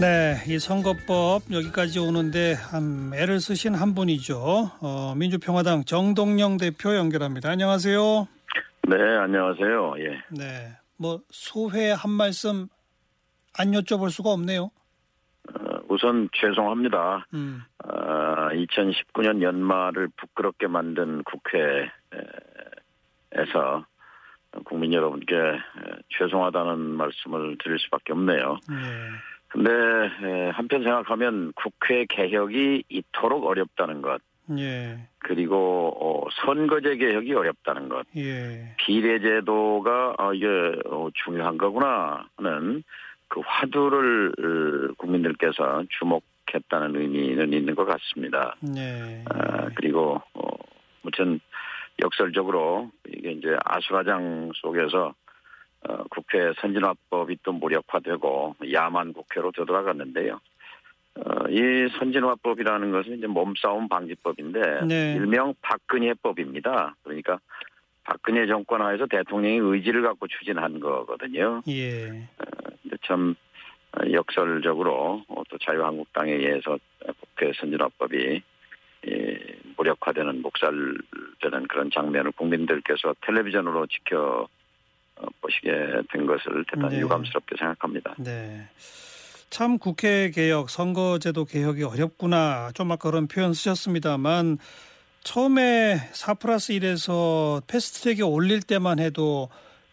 네, 이 선거법 여기까지 오는데 한 애를 쓰신 한 분이죠. 어, 민주평화당 정동영 대표 연결합니다. 안녕하세요. 네, 안녕하세요. 예. 네, 뭐 소회 한 말씀 안 여쭤볼 수가 없네요. 어, 우선 죄송합니다. 음. 어, 2019년 연말을 부끄럽게 만든 국회에서 국민 여러분께 죄송하다는 말씀을 드릴 수밖에 없네요. 네. 근데 한편 생각하면 국회 개혁이 이토록 어렵다는 것. 예. 그리고 어, 선거제 개혁이 어렵다는 것. 예. 비례제도가 어, 이게 어, 중요한 거구나 하는 그 화두를 어, 국민들께서 주목했다는 의미는 있는 것 같습니다. 예. 아, 그리고 어, 무튼 역설적으로 이게 이제 아수라장 속에서 어, 국회 선진화법이 또 무력화되고 야만 국회로 되돌아갔는데요. 어, 이 선진화법이라는 것은 이제 몸싸움 방지법인데 네. 일명 박근혜법입니다. 그러니까 박근혜 정권 하에서 대통령의 의지를 갖고 추진한 거거든요. 예. 어, 참 역설적으로 또 자유한국당에 의해서 국회 선진화법이 예, 무력화되는 목살되는 그런 장면을 국민들께서 텔레비전으로 지켜 어, 보시게 된 것을 대단히 네. 유감스럽게 생각합니다. 네. 참 국회 개혁, 선거제도 개혁이 어렵구나. 좀 아까 그런 표현 쓰셨습니다만 처음에 4 플러스 1에서 패스트트랙에 올릴 때만 해도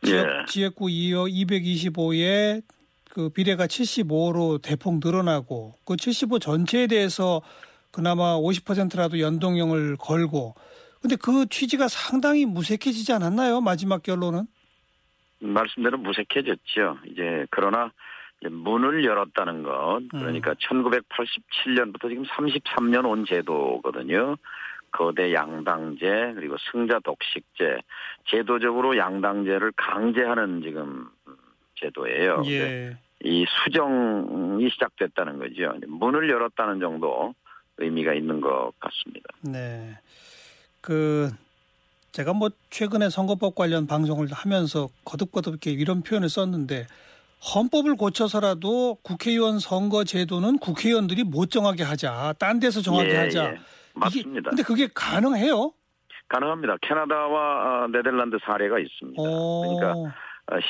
지역, 예. 지역 구 225에 그 비례가 75로 대폭 늘어나고 그 75 전체에 대해서 그나마 50%라도 연동형을 걸고 근데 그 취지가 상당히 무색해지지 않았나요? 마지막 결론은? 말씀대로 무색해졌죠. 이제 그러나 이제 문을 열었다는 것 그러니까 음. 1987년부터 지금 33년 온 제도거든요. 거대 양당제 그리고 승자 독식제 제도적으로 양당제를 강제하는 지금 제도예요. 예. 이 수정이 시작됐다는 거죠. 문을 열었다는 정도 의미가 있는 것 같습니다. 네. 그 제가 뭐 최근에 선거법 관련 방송을 하면서 거듭거듭 이렇게 이런 표현을 썼는데 헌법을 고쳐서라도 국회의원 선거 제도는 국회의원들이 못 정하게 하자. 딴 데서 정하게 예, 하자. 예. 맞습니다. 근데 그게 가능해요? 가능합니다. 캐나다와 어, 네덜란드 사례가 있습니다. 오. 그러니까 어,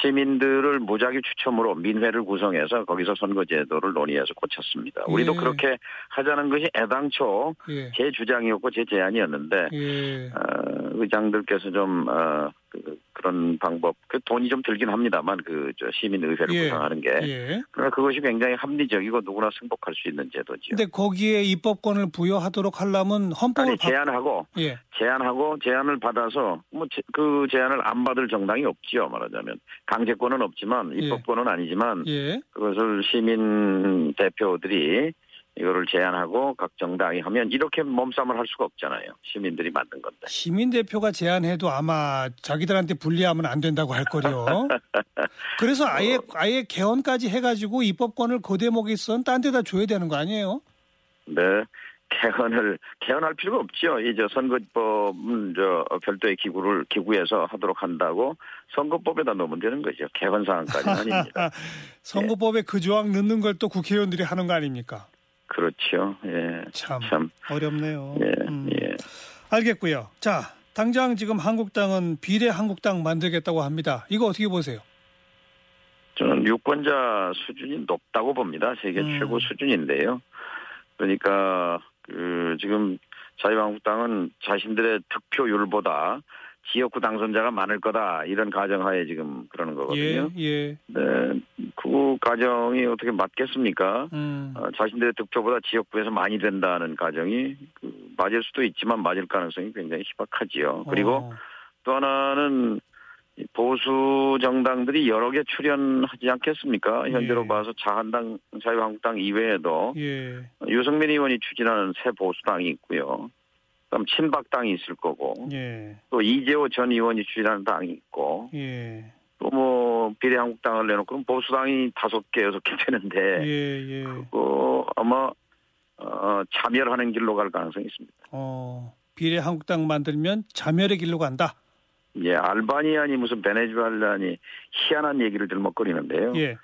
시민들을 무작위 추첨으로 민회를 구성해서 거기서 선거제도를 논의해서 고쳤습니다. 예. 우리도 그렇게 하자는 것이 애당초 예. 제 주장이었고 제 제안이었는데 예. 어, 의장들께서 좀 어, 그, 런 방법, 그 돈이 좀 들긴 합니다만 그 저 시민 의회를 예. 구성하는 게 예. 그러나 그것이 굉장히 합리적이고 누구나 승복할 수 있는 제도지요. 근데 거기에 입법권을 부여하도록 하려면 헌법을 아니, 제안하고 예. 제안하고 제안을 받아서 뭐 그 제안을 안 받을 정당이 없지요 말하자면 강제권은 없지만 예. 입법권은 아니지만 예. 그것을 시민 대표들이 이거를 제안하고 각 정당이 하면 이렇게 몸싸움을 할 수가 없잖아요. 시민들이 만든 건데. 시민 대표가 제안해도 아마 자기들한테 불리하면 안 된다고 할 거요. 그래서 아예 어. 아예 개헌까지 해가지고 입법권을 그 대목에 있선 딴 데다 줘야 되는 거 아니에요? 네. 개헌을 개헌할 필요가 없죠. 이제 선거법은 저 별도의 기구를 기구에서 하도록 한다고 선거법에다 넣으면 되는 거죠. 개헌 사항까지는 아닙니다. 선거법에 예. 그 조항 넣는 걸 또 국회의원들이 하는 거 아닙니까? 그렇죠. 예. 참, 참. 어렵네요. 예. 음. 예. 알겠고요. 자, 당장 지금 한국당은 비례 한국당 만들겠다고 합니다. 이거 어떻게 보세요? 저는 유권자 수준이 높다고 봅니다. 세계 음. 최고 수준인데요. 그러니까 그 지금 자유한국당은 자신들의 득표율보다 지역구 당선자가 많을 거다 이런 가정하에 지금 그러는 거거든요. 예, 예. 네, 그 가정이 어떻게 맞겠습니까? 음. 어, 자신들의 득표보다 지역구에서 많이 된다는 가정이 그 맞을 수도 있지만 맞을 가능성이 굉장히 희박하지요. 그리고 어. 또 하나는 보수 정당들이 여러 개 출연하지 않겠습니까? 현재로 예. 봐서 자한당, 자유한국당 이외에도 예. 유승민 의원이 추진하는 새 보수당이 있고요. 그럼 친박당이 있을 거고 예. 또 이재호 전 의원이 추진하는 당이 있고 예. 또뭐 비례한국당을 내놓고 보수당이 다섯 개 여섯 개 되는데 예, 예. 그거 아마 어, 자멸하는 길로 갈 가능성이 있습니다. 어, 비례한국당 만들면 자멸의 길로 간다. 예, 알바니아니 무슨 베네수엘라니 희한한 얘기를 들먹거리는데요. 예.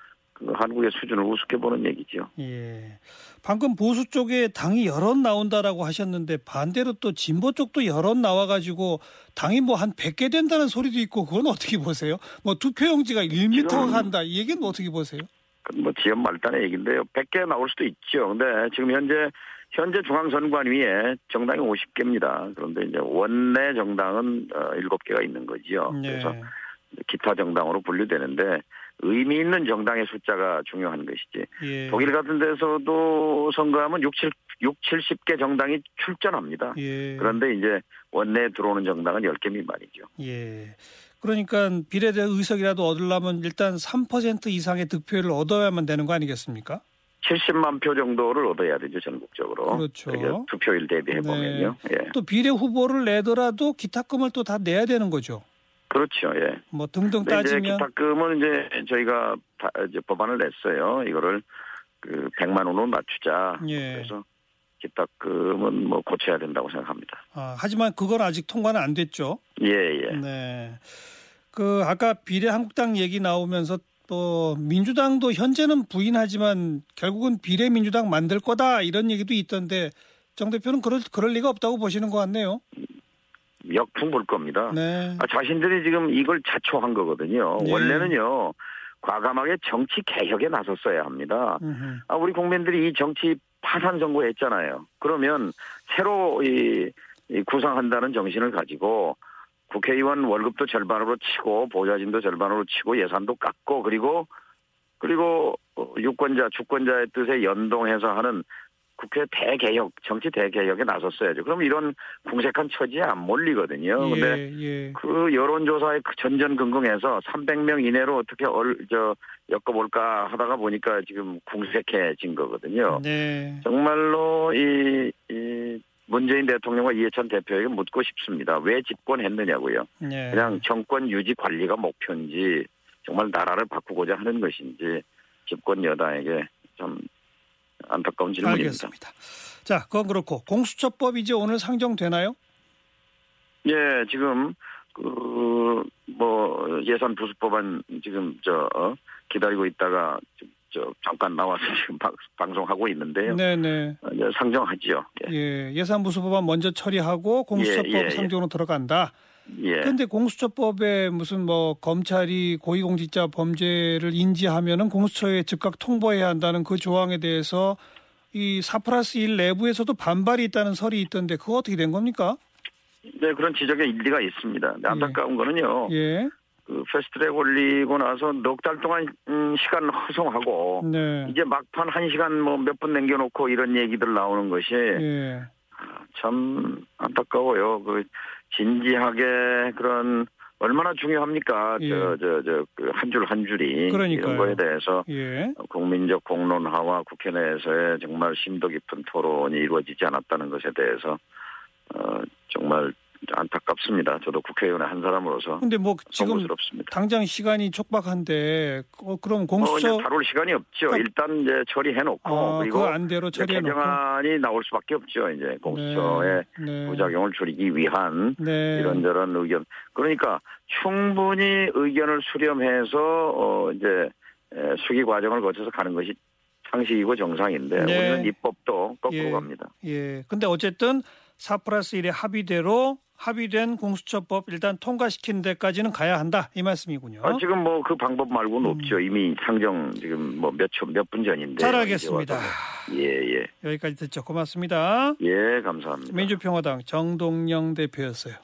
그그 한국의 수준을 우습게 보는 얘기죠. 예. 방금 보수 쪽에 당이 여럿 나온다라고 하셨는데 반대로 또 진보 쪽도 여럿 나와가지고 당이 뭐 한 100개 된다는 소리도 있고 그건 어떻게 보세요? 뭐 투표용지가 1미터가 간다 이 얘기는 얘기뭐 어떻게 보세요? 뭐 지연 말단의 얘기인데요. 100개 나올 수도 있죠. 근데 지금 현재 현재 중앙선관 위에 정당이 50개입니다. 그런데 이제 원내 정당은 7개가 어, 있는 거지요. 네. 그래서 기타 정당으로 분류되는데 의미 있는 정당의 숫자가 중요한 것이지. 예. 독일 같은 데서도 선거하면 6, 7, 6 70개 정당이 출전합니다. 예. 그런데 이제 원내에 들어오는 정당은 10개 미만이죠. 예. 그러니까 비례대 의석이라도 얻으려면 일단 3% 이상의 득표율을 얻어야만 되는 거 아니겠습니까? 70만 표 정도를 얻어야 되죠 전국적으로. 그렇죠. 투표율 대비해 보면요. 네. 예. 또 비례 후보를 내더라도 기타금을 또 다 내야 되는 거죠. 그렇죠. 예. 뭐 등등 따지면 이제 기타금은 이제 저희가 다 이제 법안을 냈어요. 이거를 그 100만 원으로 낮추자. 예. 그래서 기타금은 뭐 고쳐야 된다고 생각합니다. 아, 하지만 그건 아직 통과는 안 됐죠. 예, 예. 네. 그 아까 비례 한국당 얘기 나오면서 또 민주당도 현재는 부인하지만 결국은 비례 민주당 만들 거다 이런 얘기도 있던데 정 대표는 그럴 그럴 리가 없다고 보시는 것 같네요. 역풍 불 겁니다. 네. 아, 자신들이 지금 이걸 자초한 거거든요. 네. 원래는요. 과감하게 정치 개혁에 나섰어야 합니다. 아, 우리 국민들이 이 정치 파산 선거했잖아요. 그러면 새로 이, 이 구상한다는 정신을 가지고 국회의원 월급도 절반으로 치고 보좌진도 절반으로 치고 예산도 깎고 그리고 그리고 유권자 주권자의 뜻에 연동해서 하는 국회 대개혁 정치 대개혁에 나섰어야죠. 그럼 이런 궁색한 처지에 안 몰리거든요. 예, 근데 예. 그 여론조사에 그 전전긍긍해서 300명 이내로 어떻게 얼, 저 엮어볼까 하다가 보니까 지금 궁색해진 거거든요. 네. 정말로 이, 이 문재인 대통령과 이해찬 대표에게 묻고 싶습니다. 왜 집권했느냐고요. 네. 그냥 정권 유지 관리가 목표인지 정말 나라를 바꾸고자 하는 것인지 집권 여당에게 좀 안타까운 질문입니다. 알겠습니다. 자, 그건 그렇고 공수처법 이제 오늘 상정되나요? 예, 지금 그 뭐 예산 부수법안 지금 저 어, 기다리고 있다가 저 잠깐 나와서 지금 방송하고 있는데요. 네네. 어, 상정하지요. 예. 예. 예산 부수법안 먼저 처리하고 공수처법 예, 예, 예. 상정으로 들어간다. 예. 그런데 공수처법에 무슨 뭐 검찰이 고위공직자 범죄를 인지하면은 공수처에 즉각 통보해야 한다는 그 조항에 대해서 이4 플러스 1 내부에서도 반발이 있다는 설이 있던데 그거 어떻게 된 겁니까? 네, 그런 지적에 일리가 있습니다. 안타까운 예. 거는요. 예. 그 패스트트랙 올리고 나서 넉 달 동안 음, 시간 허송하고 네. 이제 막판 한 시간 뭐 몇 분 남겨놓고 이런 얘기들 나오는 것이 예. 아, 참 안타까워요. 그 진지하게 그런 얼마나 중요합니까? 예. 저 저 저 그 한 줄 한 줄이 그러니까요. 이런 거에 대해서 예. 국민적 공론화와 국회 내에서의 정말 심도 깊은 토론이 이루어지지 않았다는 것에 대해서 어 정말 안타깝습니다. 저도 국회의원의 한 사람으로서. 근데 뭐 지금 성스럽습니다. 당장 시간이 촉박한데 어, 그럼 공수처 어, 다룰 시간이 없죠. 그... 일단 이제 처리해 놓고 아, 그리고 그 안대로 처리해 놓고 개정안이 나올 수밖에 없죠. 이제 공수처의 네, 네. 부작용을 줄이기 위한 네. 이런저런 의견. 그러니까 충분히 의견을 수렴해서 어 이제 수기 과정을 거쳐서 가는 것이 상식이고 정상인데 네. 우리는 입법도 거꾸로 예, 갑니다. 예. 근데 어쨌든 4 플러스 1의 합의대로 합의된 공수처법 일단 통과시키는 데까지는 가야 한다 이 말씀이군요. 아, 지금 뭐 그 방법 말고는 음. 없죠. 이미 상정 지금 뭐 몇초몇 분 전인데. 잘 알겠습니다. 예 예. 여기까지 듣죠. 고맙습니다. 예 감사합니다. 민주평화당 정동영 대표였어요.